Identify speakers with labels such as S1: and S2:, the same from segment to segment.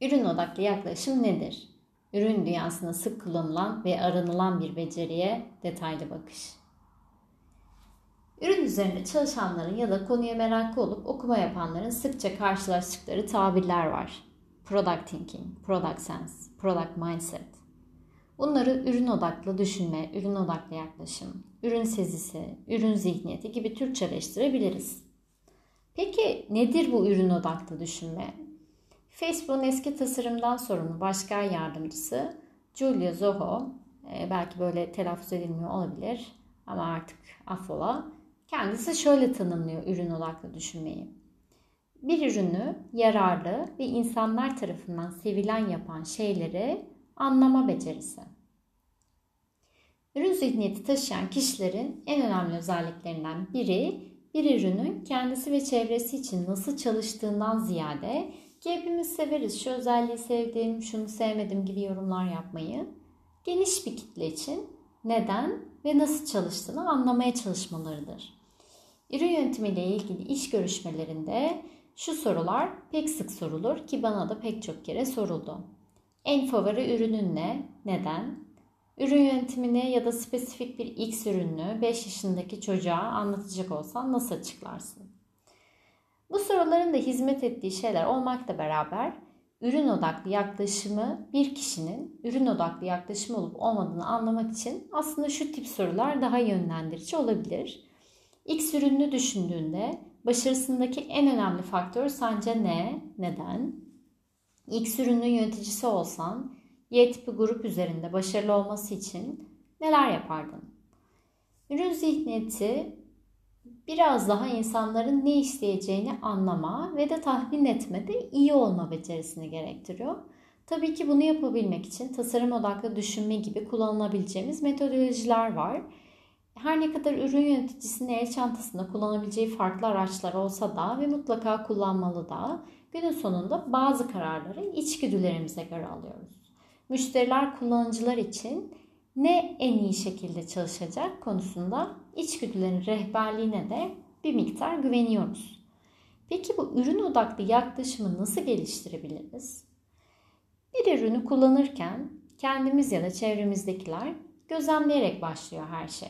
S1: Ürün odaklı yaklaşım nedir? Ürün dünyasında sık kullanılan ve aranılan bir beceriye detaylı bakış. Ürün üzerinde çalışanların ya da konuya meraklı olup okuma yapanların sıkça karşılaştıkları tabirler var. Product thinking, product sense, product mindset. Bunları ürün odaklı düşünme, ürün odaklı yaklaşım, ürün sezisi, ürün zihniyeti gibi Türkçeleştirebiliriz. Peki nedir bu ürün odaklı düşünme? Facebook'un eski tasarımdan sorumlu başkan yardımcısı Julia Zoho, e, belki böyle telaffuz edilmiyor olabilir ama artık affola, kendisi şöyle tanımlıyor ürün odaklı düşünmeyi. Bir ürünü yararlı ve insanlar tarafından sevilen yapan şeyleri anlama becerisi. Ürün zihniyeti taşıyan kişilerin en önemli özelliklerinden biri bir ürünün kendisi ve çevresi için nasıl çalıştığından ziyade ki hepimiz severiz şu özelliği sevdim, şunu sevmedim gibi yorumlar yapmayı. Geniş bir kitle için neden ve nasıl çalıştığını anlamaya çalışmalarıdır. Ürün yönetimiyle ilgili iş görüşmelerinde şu sorular pek sık sorulur ki bana da pek çok kere soruldu. En favori ürünün ne? Neden? Ürün yönetimini ya da spesifik bir X ürünü 5 yaşındaki çocuğa anlatacak olsan nasıl açıklarsın? Bu soruların da hizmet ettiği şeyler olmakla beraber ürün odaklı yaklaşımı bir kişinin ürün odaklı yaklaşım olup olmadığını anlamak için aslında şu tip sorular daha yönlendirici olabilir. X ürününü düşündüğünde başarısındaki en önemli faktör sence ne? Neden? X ürünün yöneticisi olsan Y tipi grup üzerinde başarılı olması için neler yapardın? Ürün zihniyeti biraz daha insanların ne isteyeceğini anlama ve de tahmin etmede iyi olma becerisini gerektiriyor. Tabii ki bunu yapabilmek için tasarım odaklı düşünme gibi kullanılabileceğimiz metodolojiler var. Her ne kadar ürün yöneticisinin el çantasında kullanabileceği farklı araçlar olsa da ve mutlaka kullanmalı da günün sonunda bazı kararları içgüdülerimize göre alıyoruz. Müşteriler kullanıcılar için ne en iyi şekilde çalışacak konusunda içgüdülerin rehberliğine de bir miktar güveniyoruz. Peki bu ürün odaklı yaklaşımı nasıl geliştirebiliriz? Bir ürünü kullanırken kendimiz ya da çevremizdekiler gözlemleyerek başlıyor her şey.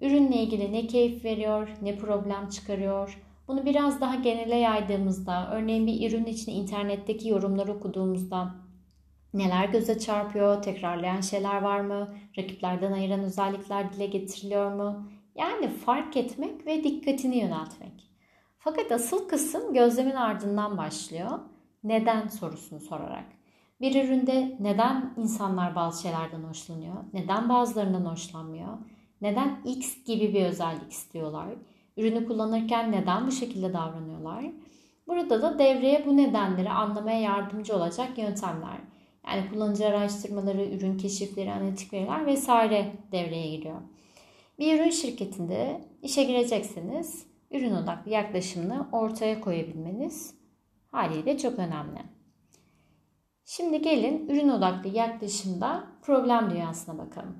S1: Ürünle ilgili ne keyif veriyor, ne problem çıkarıyor. Bunu biraz daha genele yaydığımızda, örneğin bir ürün için internetteki yorumları okuduğumuzda neler göze çarpıyor, tekrarlayan şeyler var mı, rakiplerden ayıran özellikler dile getiriliyor mu? Yani fark etmek ve dikkatini yöneltmek. Fakat asıl kısım gözlemin ardından başlıyor. Neden sorusunu sorarak. Bir üründe neden insanlar bazı şeylerden hoşlanıyor? Neden bazılarından hoşlanmıyor? Neden X gibi bir özellik istiyorlar? Ürünü kullanırken neden bu şekilde davranıyorlar? Burada da devreye bu nedenleri anlamaya yardımcı olacak yöntemler. Yani kullanıcı araştırmaları, ürün keşifleri, analitik veriler vesaire devreye giriyor. Bir ürün şirketinde işe girecekseniz ürün odaklı yaklaşımını ortaya koyabilmeniz haliyle çok önemli. Şimdi gelin ürün odaklı yaklaşımda problem dünyasına bakalım.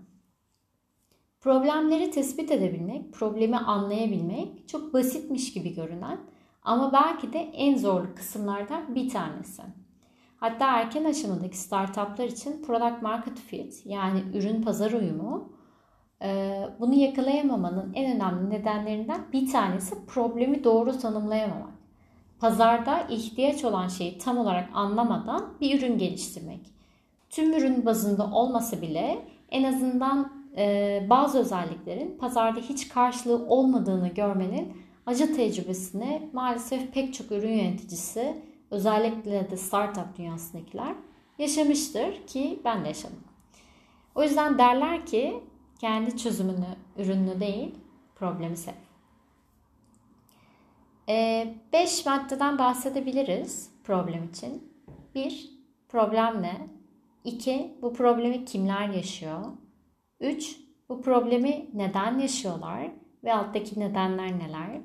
S1: Problemleri tespit edebilmek, problemi anlayabilmek çok basitmiş gibi görünen ama belki de en zorlu kısımlardan bir tanesi. Hatta erken aşamadaki startuplar için product market fit yani ürün pazar uyumu bunu yakalayamamanın en önemli nedenlerinden bir tanesi problemi doğru tanımlayamamak. Pazarda ihtiyaç olan şeyi tam olarak anlamadan bir ürün geliştirmek. Tüm ürün bazında olmasa bile en azından bazı özelliklerin pazarda hiç karşılığı olmadığını görmenin acı tecrübesine maalesef pek çok ürün yöneticisi özellikle de startup dünyasındakiler yaşamıştır ki ben de yaşadım. O yüzden derler ki kendi çözümünü, ürününü değil problemi sev. 5 ee, maddeden bahsedebiliriz problem için. 1. Problem ne? 2. Bu problemi kimler yaşıyor? 3. Bu problemi neden yaşıyorlar? Ve alttaki nedenler neler?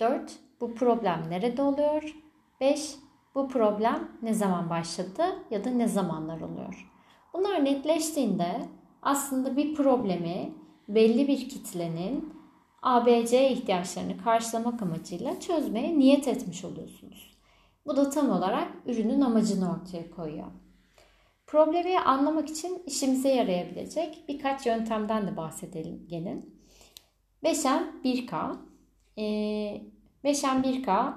S1: 4. Bu problem nerede oluyor? 5. Bu problem ne zaman başladı ya da ne zamanlar oluyor? Bunlar netleştiğinde aslında bir problemi belli bir kitlenin ABC ihtiyaçlarını karşılamak amacıyla çözmeye niyet etmiş oluyorsunuz. Bu da tam olarak ürünün amacını ortaya koyuyor. Problemi anlamak için işimize yarayabilecek birkaç yöntemden de bahsedelim gelin. 5M 1K. Ee, 5M 1K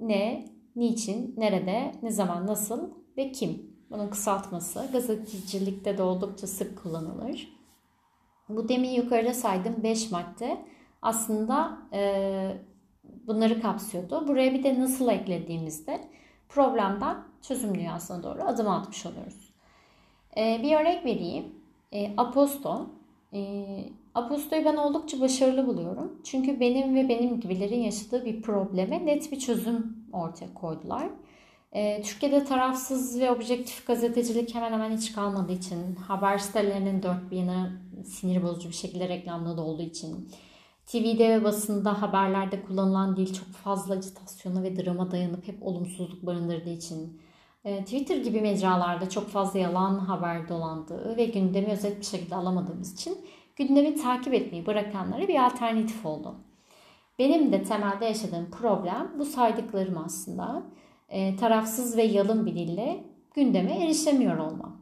S1: ne, niçin, nerede, ne zaman, nasıl ve kim? Bunun kısaltması gazetecilikte de oldukça sık kullanılır. Bu demin yukarıda saydığım 5 madde aslında e, bunları kapsıyordu. Buraya bir de nasıl eklediğimizde problemden çözüm dünyasına doğru adım atmış oluyoruz. E, bir örnek vereyim. E, Aposto. E, Aposto'yu ben oldukça başarılı buluyorum. Çünkü benim ve benim gibilerin yaşadığı bir probleme net bir çözüm ortaya koydular. E, Türkiye'de tarafsız ve objektif gazetecilik hemen hemen hiç kalmadığı için, haber sitelerinin dört bir yana sinir bozucu bir şekilde reklamda olduğu için, TV'de ve basında haberlerde kullanılan dil çok fazla acitasyona ve drama dayanıp hep olumsuzluk barındırdığı için, e, Twitter gibi mecralarda çok fazla yalan haber dolandığı ve gündemi özet bir şekilde alamadığımız için gündemi takip etmeyi bırakanlara bir alternatif oldu. Benim de temelde yaşadığım problem bu saydıklarım aslında. E, tarafsız ve yalın bir dille gündeme erişemiyor olmam.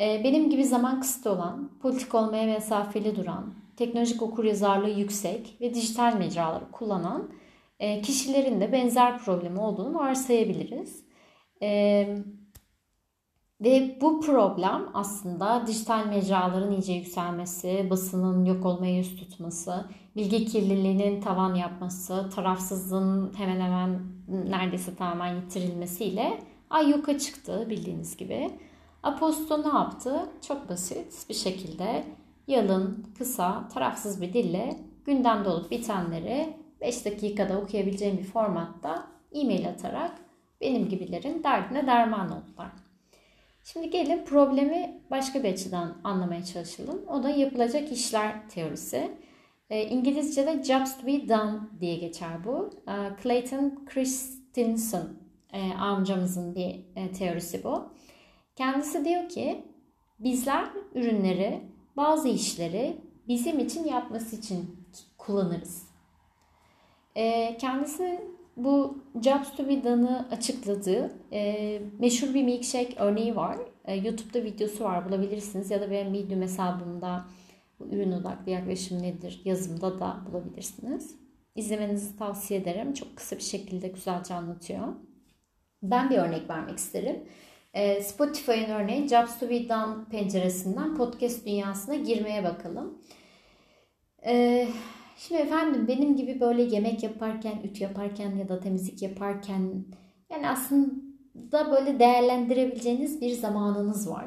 S1: E, benim gibi zaman kısıtlı olan, politik olmaya mesafeli duran, teknolojik okuryazarlığı yüksek ve dijital mecraları kullanan e, kişilerin de benzer problemi olduğunu varsayabiliriz. E, ve bu problem aslında dijital mecraların iyice yükselmesi, basının yok olmaya yüz tutması, bilgi kirliliğinin tavan yapması, tarafsızlığın hemen hemen neredeyse tamamen yitirilmesiyle ay yoka çıktı bildiğiniz gibi. Aposto ne yaptı? Çok basit bir şekilde yalın, kısa, tarafsız bir dille gündemde olup bitenleri 5 dakikada okuyabileceğim bir formatta e-mail atarak benim gibilerin derdine derman oldular. Şimdi gelin problemi başka bir açıdan anlamaya çalışalım. O da yapılacak işler teorisi. E, İngilizce'de jobs to be done diye geçer bu. E, Clayton Christensen e, amcamızın bir e, teorisi bu. Kendisi diyor ki bizler ürünleri, bazı işleri bizim için yapması için kullanırız. E, kendisi bu Jobs to be Done'ı açıkladığı e, meşhur bir milkshake örneği var. E, YouTube'da videosu var bulabilirsiniz ya da benim Medium hesabımda bu ürün odaklı yaklaşım nedir yazımda da bulabilirsiniz. İzlemenizi tavsiye ederim. Çok kısa bir şekilde güzelce anlatıyor. Ben bir örnek vermek isterim. E, Spotify'ın örneği Jobs to be Done penceresinden podcast dünyasına girmeye bakalım. Eee Şimdi efendim benim gibi böyle yemek yaparken, ütü yaparken ya da temizlik yaparken yani aslında böyle değerlendirebileceğiniz bir zamanınız var.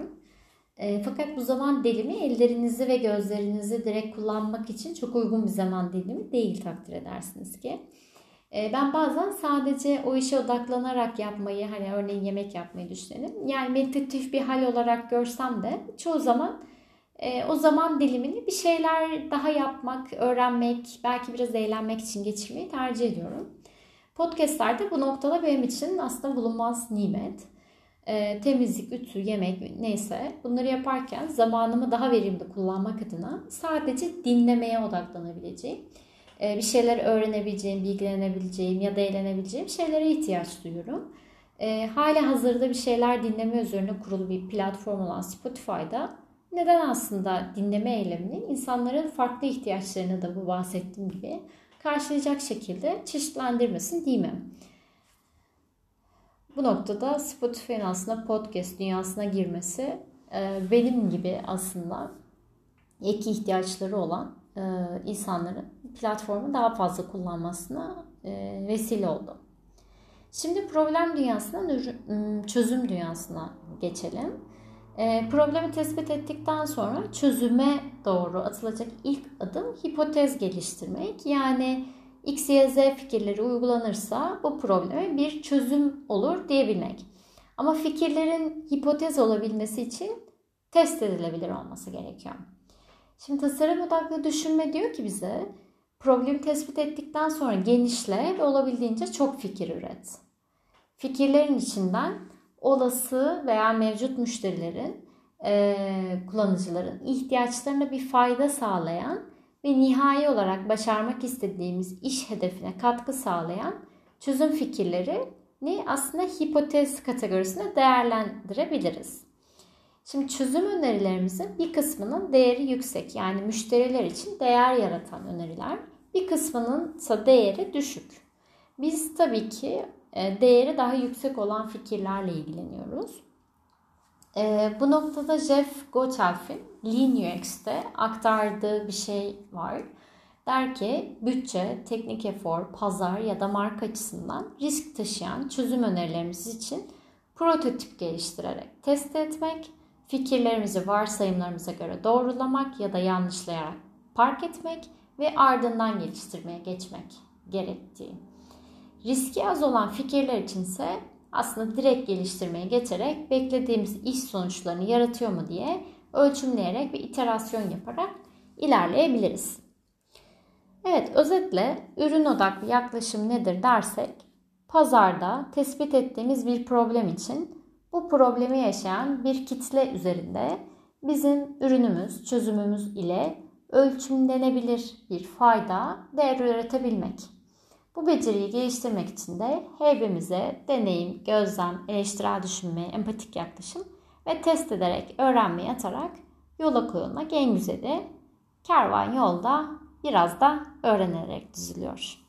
S1: E, fakat bu zaman dilimi ellerinizi ve gözlerinizi direkt kullanmak için çok uygun bir zaman dilimi değil takdir edersiniz ki. E, ben bazen sadece o işe odaklanarak yapmayı hani örneğin yemek yapmayı düşünelim. Yani meditatif bir hal olarak görsem de çoğu zaman e, o zaman dilimini bir şeyler daha yapmak, öğrenmek, belki biraz eğlenmek için geçirmeyi tercih ediyorum. Podcast'lerde bu noktada benim için aslında bulunmaz nimet. E, temizlik, ütü, yemek neyse bunları yaparken zamanımı daha verimli kullanmak adına sadece dinlemeye odaklanabileceğim, e, bir şeyler öğrenebileceğim, bilgilenebileceğim ya da eğlenebileceğim şeylere ihtiyaç duyuyorum. E, hala hazırda bir şeyler dinleme üzerine kurulu bir platform olan Spotify'da neden aslında dinleme eyleminin insanların farklı ihtiyaçlarını da bu bahsettiğim gibi karşılayacak şekilde çeşitlendirmesin değil mi? Bu noktada Spotify'ın aslında podcast dünyasına girmesi e, benim gibi aslında ek ihtiyaçları olan e, insanların platformu daha fazla kullanmasına e, vesile oldu. Şimdi problem dünyasından çözüm dünyasına geçelim. Problemi tespit ettikten sonra çözüme doğru atılacak ilk adım hipotez geliştirmek. Yani X, Y, Z fikirleri uygulanırsa bu probleme bir çözüm olur diyebilmek. Ama fikirlerin hipotez olabilmesi için test edilebilir olması gerekiyor. Şimdi tasarım odaklı düşünme diyor ki bize problemi tespit ettikten sonra genişle ve olabildiğince çok fikir üret. Fikirlerin içinden olası veya mevcut müşterilerin, e, kullanıcıların ihtiyaçlarına bir fayda sağlayan ve nihai olarak başarmak istediğimiz iş hedefine katkı sağlayan çözüm fikirleri ni aslında hipotez kategorisine değerlendirebiliriz. Şimdi çözüm önerilerimizin bir kısmının değeri yüksek yani müşteriler için değer yaratan öneriler. Bir kısmının ise değeri düşük. Biz tabii ki e, değeri daha yüksek olan fikirlerle ilgileniyoruz. E, bu noktada Jeff Gotthelf'in Lean UX'te aktardığı bir şey var. Der ki bütçe, teknik efor, pazar ya da marka açısından risk taşıyan çözüm önerilerimiz için prototip geliştirerek test etmek, fikirlerimizi varsayımlarımıza göre doğrulamak ya da yanlışlayarak park etmek ve ardından geliştirmeye geçmek gerektiği. Riski az olan fikirler içinse aslında direkt geliştirmeye geçerek beklediğimiz iş sonuçlarını yaratıyor mu diye ölçümleyerek ve iterasyon yaparak ilerleyebiliriz. Evet, özetle ürün odaklı yaklaşım nedir dersek, pazarda tespit ettiğimiz bir problem için bu problemi yaşayan bir kitle üzerinde bizim ürünümüz, çözümümüz ile ölçümlenebilir bir fayda, değer üretebilmek. Bu beceriyi geliştirmek için de hepimize deneyim, gözlem, eleştirel düşünme, empatik yaklaşım ve test ederek, öğrenmeye atarak yola koyulmak en güzeli. Kervan yolda biraz da öğrenerek düzülüyor.